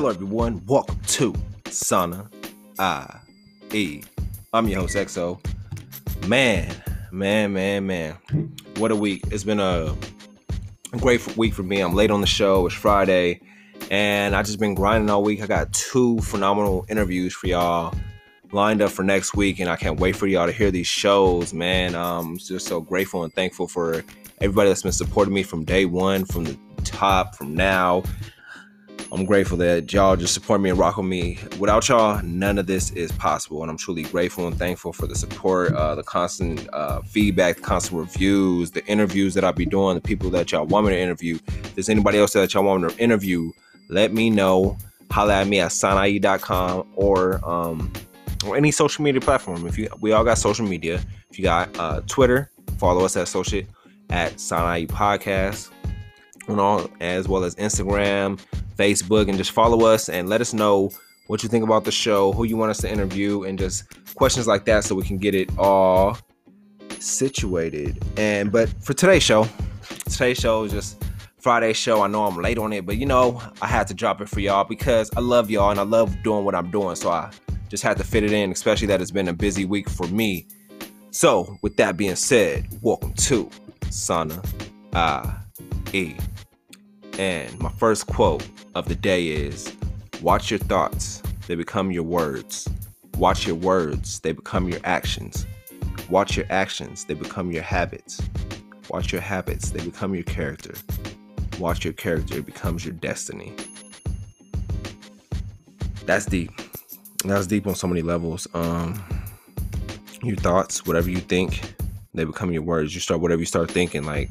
Hello, everyone. Welcome to Sana I E. I'm your host, EXO. Man, man, man, man. What a week. It's been a great week for me. I'm late on the show. It's Friday. And I just been grinding all week. I got two phenomenal interviews for y'all lined up for next week. And I can't wait for y'all to hear these shows, man. I'm just so grateful and thankful for everybody that's been supporting me from day one, from the top, from now. I'm grateful that y'all just support me and rock with me. Without y'all, none of this is possible. And I'm truly grateful and thankful for the support, uh, the constant uh, feedback, the constant reviews, the interviews that I'll be doing, the people that y'all want me to interview. If there's anybody else that y'all want me to interview, let me know. Holla at me at sanae.com or um, or any social media platform. If you we all got social media. If you got uh, Twitter, follow us at social at Sanae Podcast on all as well as Instagram, Facebook, and just follow us and let us know what you think about the show, who you want us to interview, and just questions like that so we can get it all situated. And but for today's show, today's show is just Friday show. I know I'm late on it, but you know, I had to drop it for y'all because I love y'all and I love doing what I'm doing. So I just had to fit it in, especially that it's been a busy week for me. So, with that being said, welcome to Sana I E. And my first quote of the day is Watch your thoughts, they become your words. Watch your words, they become your actions. Watch your actions, they become your habits. Watch your habits, they become your character. Watch your character, it becomes your destiny. That's deep. That's deep on so many levels. Um, your thoughts, whatever you think, they become your words. You start whatever you start thinking, like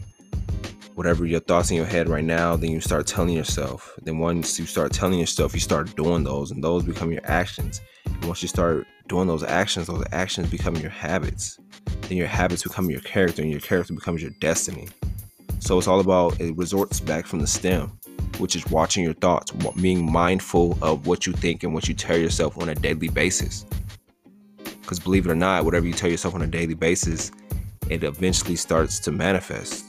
whatever your thoughts in your head right now, then you start telling yourself. Then once you start telling yourself, you start doing those, and those become your actions. And once you start doing those actions, those actions become your habits. Then your habits become your character, and your character becomes your destiny. So it's all about it resorts back from the stem, which is watching your thoughts, being mindful of what you think and what you tell yourself on a daily basis. Because believe it or not, whatever you tell yourself on a daily basis, it eventually starts to manifest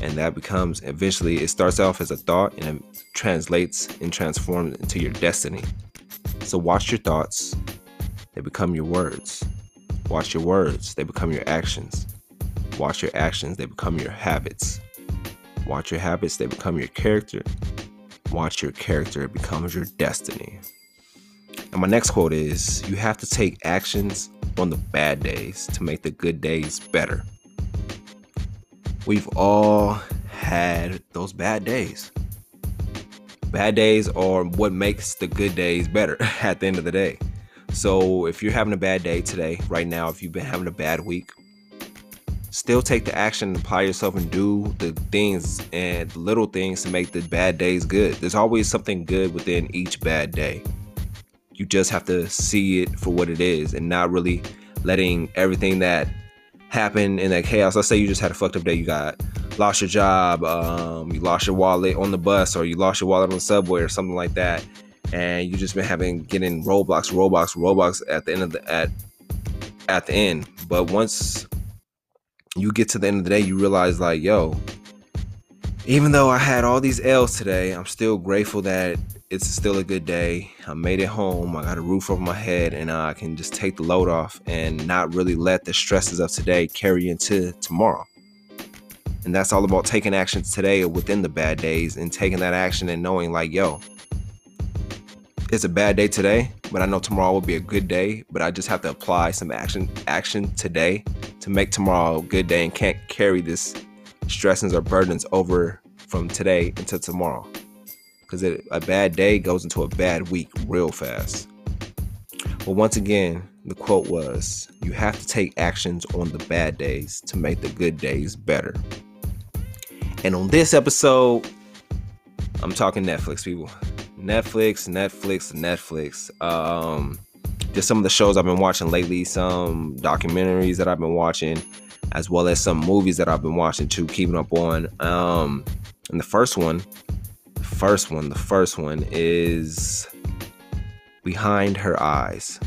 and that becomes eventually it starts off as a thought and it translates and transforms into your destiny. So watch your thoughts. They become your words. Watch your words. They become your actions. Watch your actions. They become your habits. Watch your habits. They become your character. Watch your character. It becomes your destiny. And my next quote is you have to take actions on the bad days to make the good days better we've all had those bad days. Bad days are what makes the good days better at the end of the day. So if you're having a bad day today, right now, if you've been having a bad week, still take the action and apply yourself and do the things and little things to make the bad days good. There's always something good within each bad day. You just have to see it for what it is and not really letting everything that happen in that chaos. Let's say you just had a fucked up day. You got lost your job, um, you lost your wallet on the bus, or you lost your wallet on the subway, or something like that, and you just been having getting roadblocks, roadblocks, roadblocks at the end of the at at the end. But once you get to the end of the day, you realize like, yo, even though I had all these L's today, I'm still grateful that it's still a good day. I made it home. I got a roof over my head, and I can just take the load off and not really let the stresses of today carry into tomorrow. And that's all about taking actions today within the bad days and taking that action and knowing, like, yo, it's a bad day today, but I know tomorrow will be a good day. But I just have to apply some action action today to make tomorrow a good day and can't carry this stresses or burdens over from today until tomorrow because a bad day goes into a bad week real fast. But once again, the quote was You have to take actions on the bad days to make the good days better. And on this episode, I'm talking Netflix, people. Netflix, Netflix, Netflix. Um, just some of the shows I've been watching lately, some documentaries that I've been watching, as well as some movies that I've been watching too, keeping up on. Um, and the first one first one, the first one is Behind Her Eyes.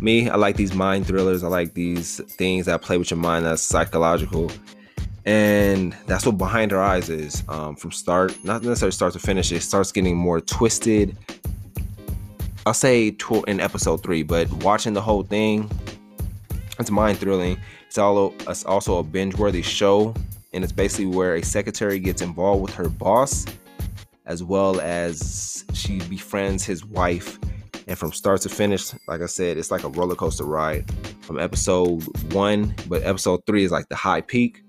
Me, I like these mind thrillers. I like these things that play with your mind that's psychological. and that's what behind her eyes is um, from start not necessarily start to finish it starts getting more twisted i'll say tw- in episode three but watching the whole thing it's mind thrilling it's, all, it's also a binge worthy show and it's basically where a secretary gets involved with her boss as well as she befriends his wife and from start to finish like i said it's like a roller coaster ride from episode one but episode three is like the high peak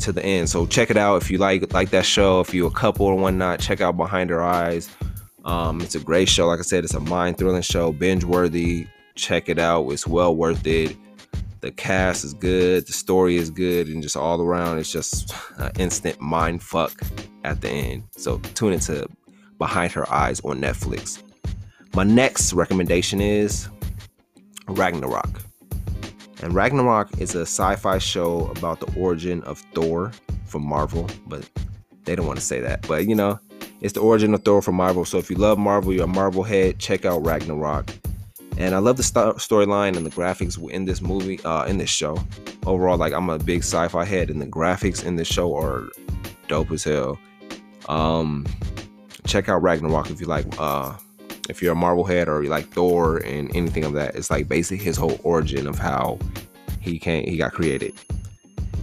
to the end. So check it out if you like like that show. If you're a couple or whatnot, check out Behind Her Eyes. Um, it's a great show. Like I said, it's a mind thrilling show, binge worthy. Check it out. It's well worth it. The cast is good, the story is good, and just all around, it's just an instant mind fuck at the end. So tune into Behind Her Eyes on Netflix. My next recommendation is Ragnarok. And Ragnarok is a sci fi show about the origin of Thor from Marvel, but they don't want to say that. But you know, it's the origin of Thor from Marvel. So if you love Marvel, you're a Marvel head, check out Ragnarok. And I love the st- storyline and the graphics in this movie, uh, in this show. Overall, like I'm a big sci-fi head, and the graphics in this show are dope as hell. Um, check out Ragnarok if you like uh, if you're a Marvel head or you like Thor and anything of that, it's like basically his whole origin of how he came he got created.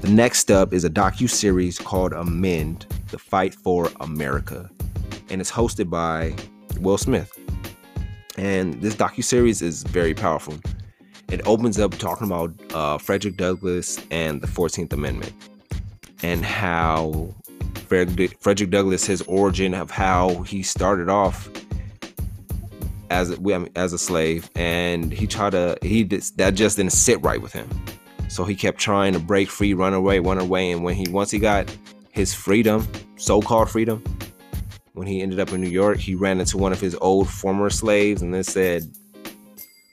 The next up is a docu series called Amend: The Fight for America, and it's hosted by Will Smith. And this docu series is very powerful. It opens up talking about uh, Frederick Douglass and the Fourteenth Amendment, and how Frederick Douglass, his origin of how he started off as a, as a slave, and he tried to he that just didn't sit right with him. So he kept trying to break free, run away, run away, and when he once he got his freedom, so-called freedom, when he ended up in New York, he ran into one of his old former slaves, and then said,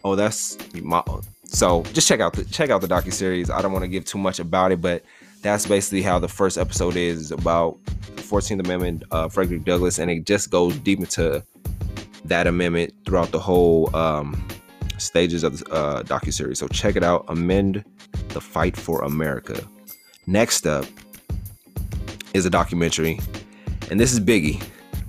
"Oh, that's my." So just check out the check out the docu series. I don't want to give too much about it, but that's basically how the first episode is about the 14th Amendment, uh, Frederick Douglass, and it just goes deep into that amendment throughout the whole um, stages of the uh, docu series. So check it out. Amend the fight for America. Next up is a documentary, and this is Biggie.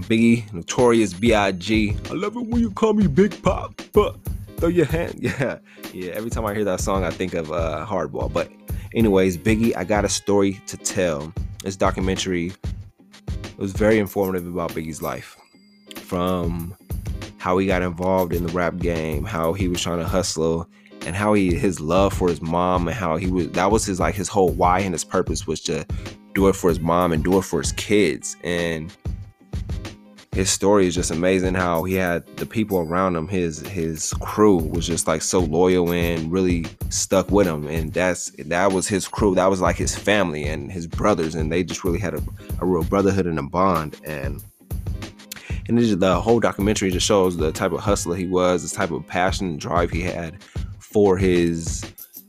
Biggie, Notorious B.I.G. I love it when you call me Big Pop, but throw your hand. Yeah, yeah. Every time I hear that song, I think of uh, Hardball. But, anyways, Biggie, I got a story to tell. This documentary was very informative about Biggie's life, from how he got involved in the rap game, how he was trying to hustle, and how he his love for his mom and how he was that was his like his whole why and his purpose was to do it for his mom and do it for his kids. And his story is just amazing how he had the people around him, his his crew was just like so loyal and really stuck with him. And that's that was his crew. That was like his family and his brothers, and they just really had a, a real brotherhood and a bond. And and the whole documentary just shows the type of hustler he was, the type of passion and drive he had for his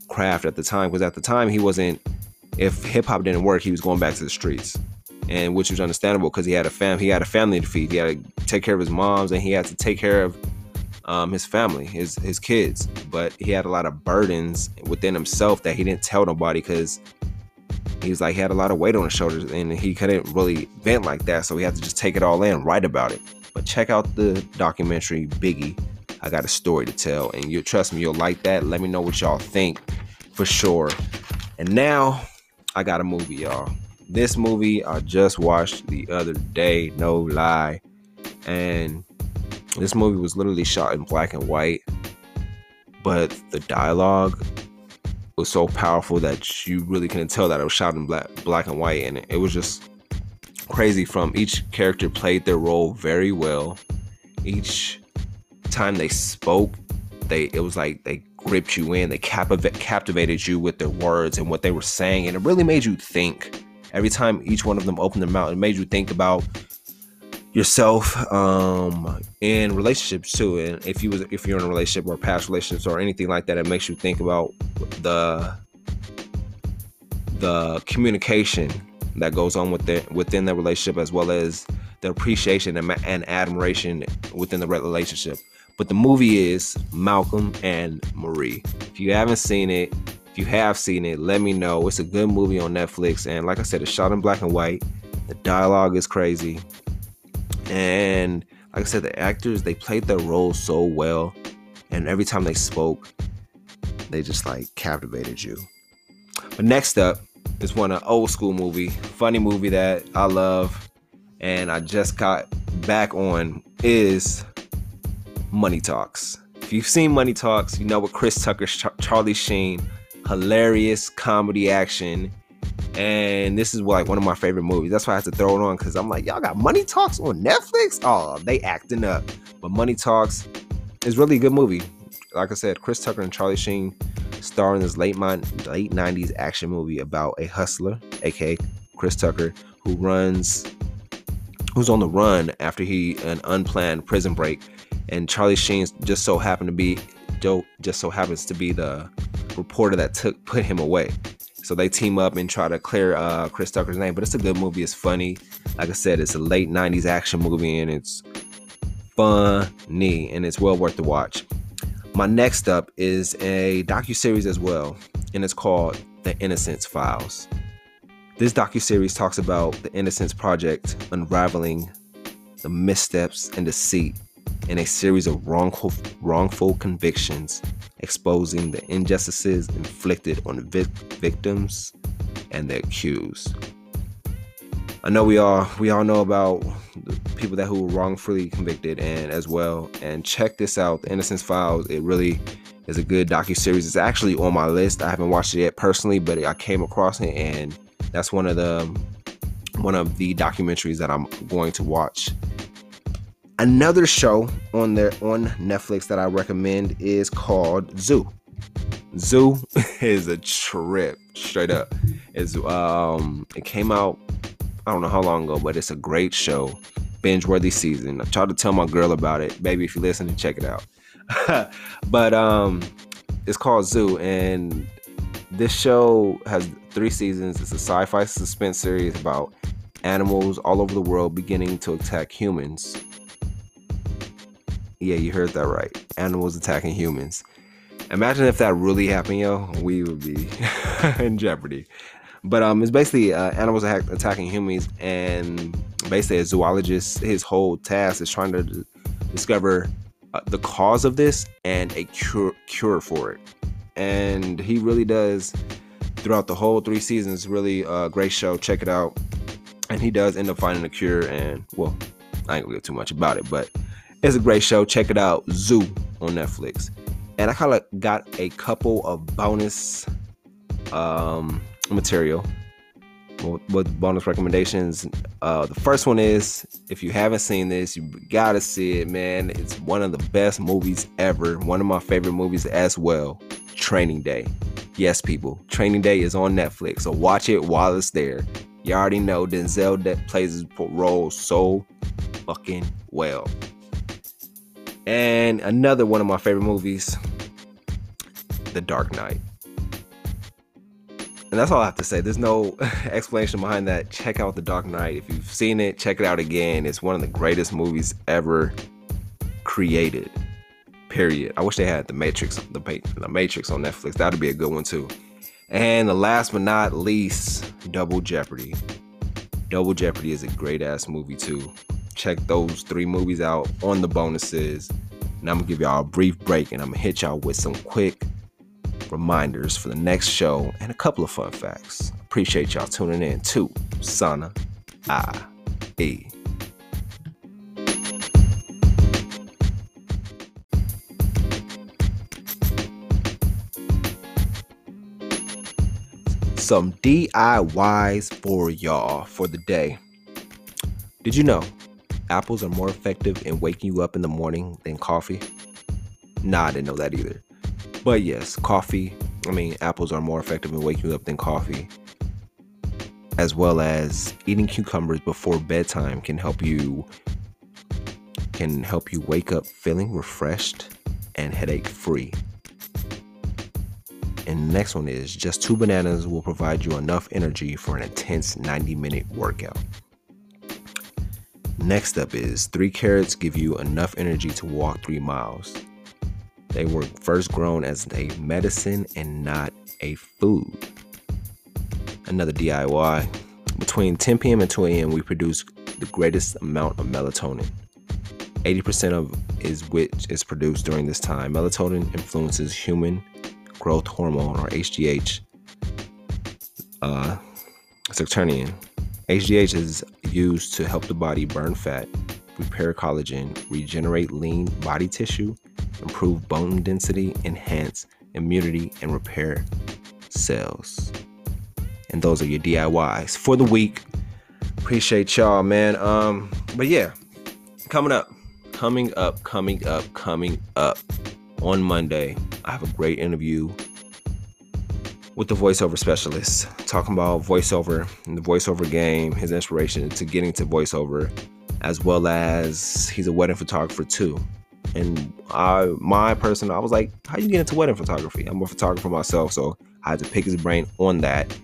craft at the time. Because at the time he wasn't, if hip hop didn't work, he was going back to the streets, and which was understandable because he had a fam, he had a family to feed, he had to take care of his moms, and he had to take care of um, his family, his his kids. But he had a lot of burdens within himself that he didn't tell nobody because he was like he had a lot of weight on his shoulders and he couldn't really vent like that. So he had to just take it all in write about it. But check out the documentary biggie. I got a story to tell and you trust me you'll like that. Let me know what y'all think for sure. And now i got a movie y'all this movie i just watched the other day no lie and this movie was literally shot in black and white but the dialogue was so powerful that you really couldn't tell that it was shot in black, black and white, and it was just crazy. From each character played their role very well. Each time they spoke, they it was like they gripped you in. They captivated you with their words and what they were saying, and it really made you think. Every time each one of them opened their mouth, it made you think about yourself um in relationships too. And if you was if you're in a relationship or past relationships or anything like that it makes you think about the the communication that goes on within within the relationship as well as the appreciation and, and admiration within the relationship. But the movie is malcolm and marie. If you haven't seen it If you have seen it, let me know. It's a good movie on Netflix, and like I said, it's shot in black and white. The dialogue is crazy, and like I said, the actors they played their roles so well, and every time they spoke, they just like captivated you. But next up is one of old school movie, funny movie that I love, and I just got back on is Money Talks. If you've seen Money Talks, you know what Chris Tucker, Char- Charlie Sheen, hilarious comedy action. And this is like one of my favorite movies. That's why I had to throw it on because I'm like, y'all got Money Talks on Netflix? Oh, they acting up. But Money Talks is really a good movie. Like I said, Chris Tucker and Charlie Sheen star in this late late 90s action movie about a hustler, aka Chris Tucker, who runs who's on the run after he an unplanned prison break and Charlie Sheen just so happened to be just so happens to be the reporter that took put him away. So they team up and try to clear uh, Chris Tucker's name. But it's a good movie. It's funny. Like I said, it's a late '90s action movie and it's funny and it's well worth the watch. My next up is a docu series as well, and it's called The Innocence Files. This docu series talks about the Innocence Project unraveling the missteps and deceit in a series of wrongful, wrongful convictions exposing the injustices inflicted on vic- victims and the accused. I know we all we all know about the people that who were wrongfully convicted and as well. And check this out, the Innocence Files. It really is a good docu series. It's actually on my list. I haven't watched it yet personally, but I came across it, and that's one of the one of the documentaries that I'm going to watch Another show on there on Netflix that I recommend is called Zoo. Zoo is a trip, straight up. It's um it came out I don't know how long ago, but it's a great show. Binge worthy season. I tried to tell my girl about it. Baby, if you listen, to check it out. but um it's called Zoo and this show has three seasons. It's a sci-fi suspense series about animals all over the world beginning to attack humans yeah, you heard that right. Animals attacking humans. Imagine if that really happened, yo. We would be in jeopardy. But um, it's basically uh, animals attacking humans, and basically a zoologist, his whole task is trying to discover uh, the cause of this and a cure cure for it. And he really does throughout the whole three seasons. Really uh, great show. Check it out. And he does end up finding a cure. And well, I ain't gonna get too much about it, but it's a great show. Check it out. Zoo on Netflix. And I kind of got a couple of bonus um, material with bonus recommendations. Uh, the first one is if you haven't seen this, you gotta see it, man. It's one of the best movies ever. One of my favorite movies as well. Training Day. Yes, people. Training Day is on Netflix, so watch it while it's there. You already know Denzel plays his role so fucking well. And another one of my favorite movies, The Dark Knight. And that's all I have to say. There's no explanation behind that. Check out The Dark Knight. If you've seen it, check it out again. It's one of the greatest movies ever created. Period. I wish they had The Matrix, the, the Matrix on Netflix. That'd be a good one too. And the last but not least, Double Jeopardy. Double Jeopardy is a great ass movie too check those three movies out on the bonuses. And I'm gonna give y'all a brief break and I'm gonna hit y'all with some quick reminders for the next show and a couple of fun facts. Appreciate y'all tuning in to Sana I E. Some DIYs for y'all for the day. Did you know apples are more effective in waking you up in the morning than coffee? Nah, I didn't know that either. But yes, coffee, I mean, apples are more effective in waking you up than coffee. As well as eating cucumbers before bedtime can help you can help you wake up feeling refreshed and headache free. And the next one is just two bananas will provide you enough energy for an intense 90 minute workout. Next up is three carrots give you enough energy to walk three miles. They were first grown as a medicine and not a food. Another DIY. Between 10 p.m. and 2 a.m., we produce the greatest amount of melatonin. 80% of is which is produced during this time. Melatonin influences human growth hormone or HGH. Uh, Saturnian. HGH is used to help the body burn fat, repair collagen, regenerate lean body tissue, improve bone density, enhance immunity, and repair cells. And those are your DIYs for the week. Appreciate y'all, man. Um, but yeah, coming up, coming up, coming up, coming up on Monday, I have a great interview with the voiceover specialist, talking about voiceover and the voiceover game, his inspiration to getting to voiceover, as well as he's a wedding photographer too. And I, my person, I was like, how you get into wedding photography? I'm a photographer myself, so I had to pick his brain on that,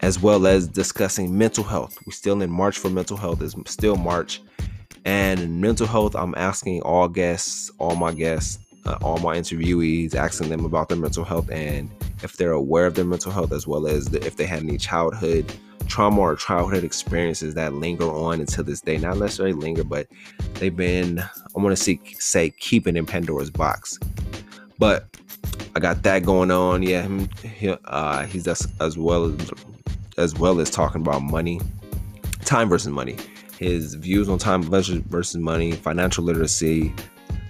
as well as discussing mental health. We're still in March for mental health. It's still March, and mental health. I'm asking all guests, all my guests, uh, all my interviewees, asking them about their mental health and if they're aware of their mental health, as well as the, if they had any childhood trauma or childhood experiences that linger on until this day. Not necessarily linger, but they've been, I want to see, say, keeping in Pandora's box. But I got that going on. Yeah, him, uh, he's just as well as as well as talking about money, time versus money, his views on time versus money, financial literacy,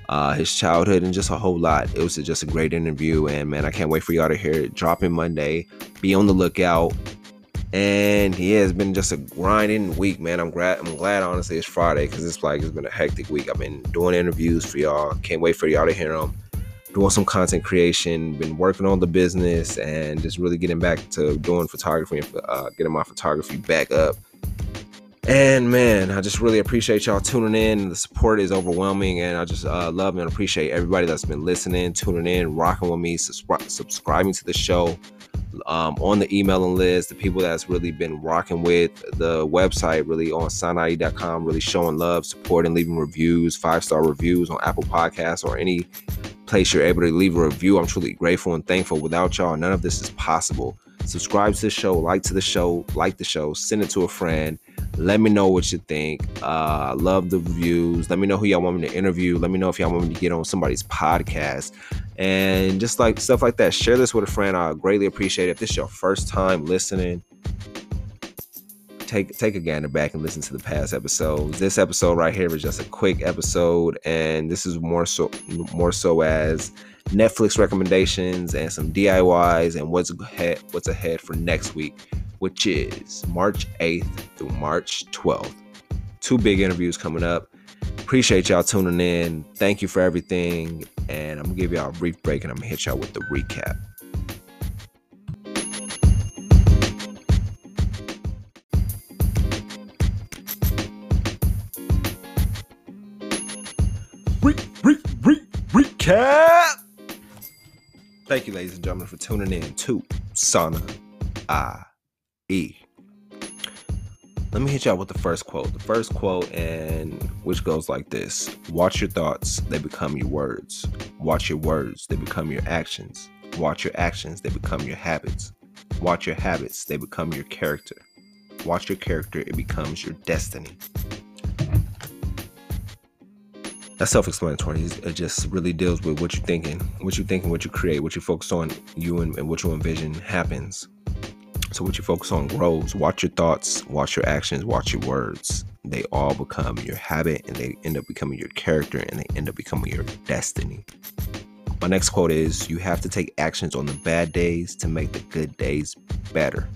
uh, his childhood, and just a whole lot. It was just a great interview, and man, I can't wait for y'all to hear it. Dropping Monday. Be on the lookout. And yeah, it's been just a grinding week, man. I'm glad. I'm glad, honestly, it's Friday because it's like it's been a hectic week. I've been doing interviews for y'all. Can't wait for y'all to hear them. Doing some content creation. Been working on the business and just really getting back to doing photography and uh, getting my photography back up. And man, I just really appreciate y'all tuning in. The support is overwhelming, and I just uh, love and appreciate everybody that's been listening, tuning in, rocking with me, subscri- subscribing to the show, um, on the emailing list, the people that's really been rocking with the website, really on soundie.com, really showing love, supporting, leaving reviews, five star reviews on Apple Podcasts or any place you're able to leave a review. I'm truly grateful and thankful. Without y'all, none of this is possible. Subscribe to the show, like to the show, like the show, send it to a friend let me know what you think. Uh, love the reviews. Let me know who y'all want me to interview. Let me know if y'all want me to get on somebody's podcast. And just like stuff like that. Share this with a friend. I greatly appreciate it. If this is your first time listening, take take a gander back and listen to the past episodes. This episode right here is just a quick episode, and this is more so more so as Netflix recommendations and some DIYs and what's ahead what's ahead for next week which is March 8th through March 12th. Two big interviews coming up. Appreciate y'all tuning in. Thank you for everything. And I'm gonna give y'all a brief break and I'm gonna hit y'all with the recap. Re- re- re- recap. Thank you, ladies and gentlemen, for tuning in to Sana I E. Let me hit y'all with the first quote. The first quote, and which goes like this Watch your thoughts, they become your words. Watch your words, they become your actions. Watch your actions, they become your habits. Watch your habits, they become your character. Watch your character, it becomes your destiny. That's self-explanatory. It just really deals with what you're thinking, what you're thinking, what you create, what you focus on, you and, and what you envision happens. So what you focus on grows. Watch your thoughts, watch your actions, watch your words. They all become your habit and they end up becoming your character and they end up becoming your destiny. My next quote is You have to take actions on the bad days to make the good days better.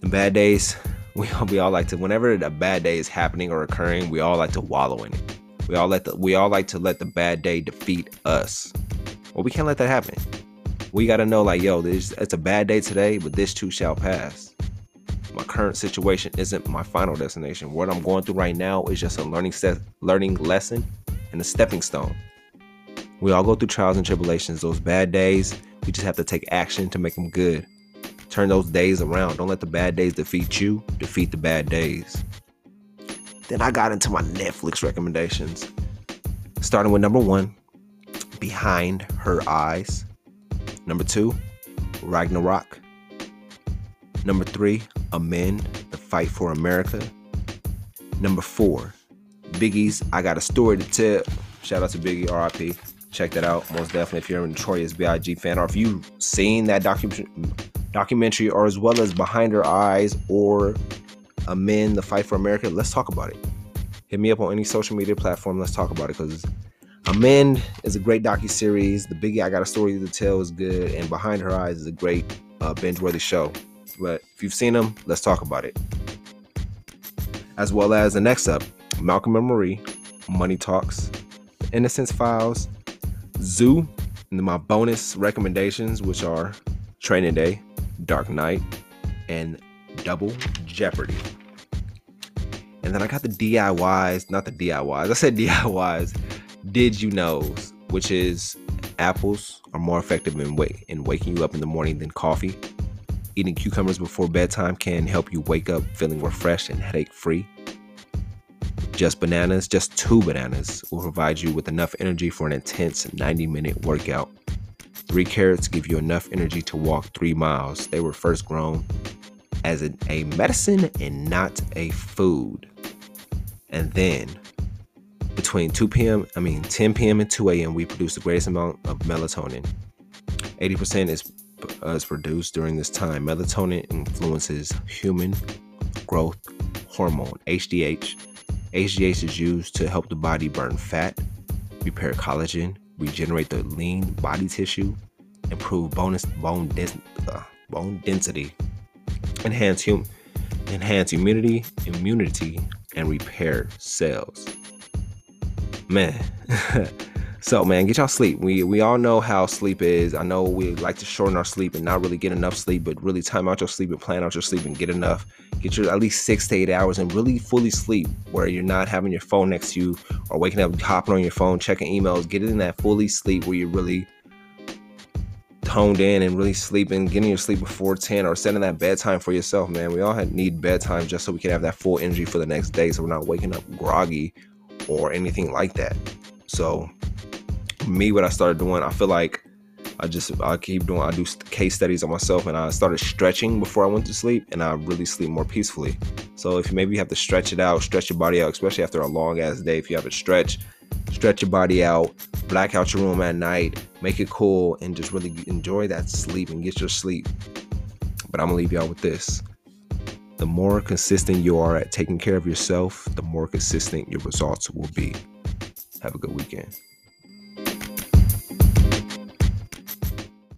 The bad days, we all, we all like to, whenever a bad day is happening or occurring, we all like to wallow in it. We all let the we all like to let the bad day defeat us. Well, we can't let that happen we got to know like yo this it's a bad day today but this too shall pass. My current situation isn't my final destination. What i'm going through right now is just a learning set learning lesson and a stepping stone. We all go through trials and tribulations. Those bad days we just have to take action to make them good. Turn those days around. Don't let the bad days defeat you defeat the bad days. Then i got into my netflix recommendations. Starting with number one behind her eyes Number two, Ragnarok. Number three, Amend, The Fight for America. Number four, Biggie's I Got a Story to Tell. Shout out to Biggie, RIP. Check that out. Most definitely if you're a Notorious B.I.G. fan or if you've seen that documentary documentary or as well as Behind Her Eyes or Amend, The Fight for America, let's talk about it. Hit me up on any social media platform. Let's talk about it because Amend is a great docu series. The Biggie I Got a Story to Tell is good, and Behind Her Eyes is a great uh, binge-worthy show. But if you've seen them, let's talk about it. As well as the next up, Malcolm and Marie, Money Talks, Innocence Files, Zoo, and my bonus recommendations, which are Training Day, Dark Knight, and Double Jeopardy. And then I got the DIYs, not the DIYs. I said DIYs. Did you knows, which is apples are more effective in, wake, in waking you up in the morning than coffee. Eating cucumbers before bedtime can help you wake up feeling refreshed and headache free. Just bananas, just two bananas, will provide you with enough energy for an intense 90 minute workout. Three carrots give you enough energy to walk three miles. They were first grown as a, a medicine and not a food. And then between 2 p.m., I mean 10 p.m. and 2 a.m., we produce the greatest amount of melatonin. 80% is, uh, is produced during this time. Melatonin influences human growth hormone, HGH. HGH is used to help the body burn fat, repair collagen, regenerate the lean body tissue, improve bonus bone, dens- uh, bone density, enhance hum- enhance immunity, immunity, and repair cells. Man. so man, get y'all sleep. We we all know how sleep is. I know we like to shorten our sleep and not really get enough sleep, but really time out your sleep and plan out your sleep and get enough. Get your at least six to eight hours and really fully sleep where you're not having your phone next to you or waking up, hopping on your phone, checking emails. Get in that fully sleep where you're really toned in and really sleeping, getting your sleep before 10 or setting that bedtime for yourself, man. We all need bedtime just so we can have that full energy for the next day so we're not waking up groggy or anything like that. So, me, what I started doing, I feel like I just I keep doing I do case studies on myself and I started stretching before I went to sleep and I really sleep more peacefully. So if you maybe you have to stretch it out, stretch your body out, especially after a long ass day, if you have to stretch, stretch your body out, black out your room at night, make it cool, and just really enjoy that sleep and get your sleep. But I'm gonna leave y'all with this. The more consistent you are at taking care of yourself, the more consistent your results will be. Have a good weekend.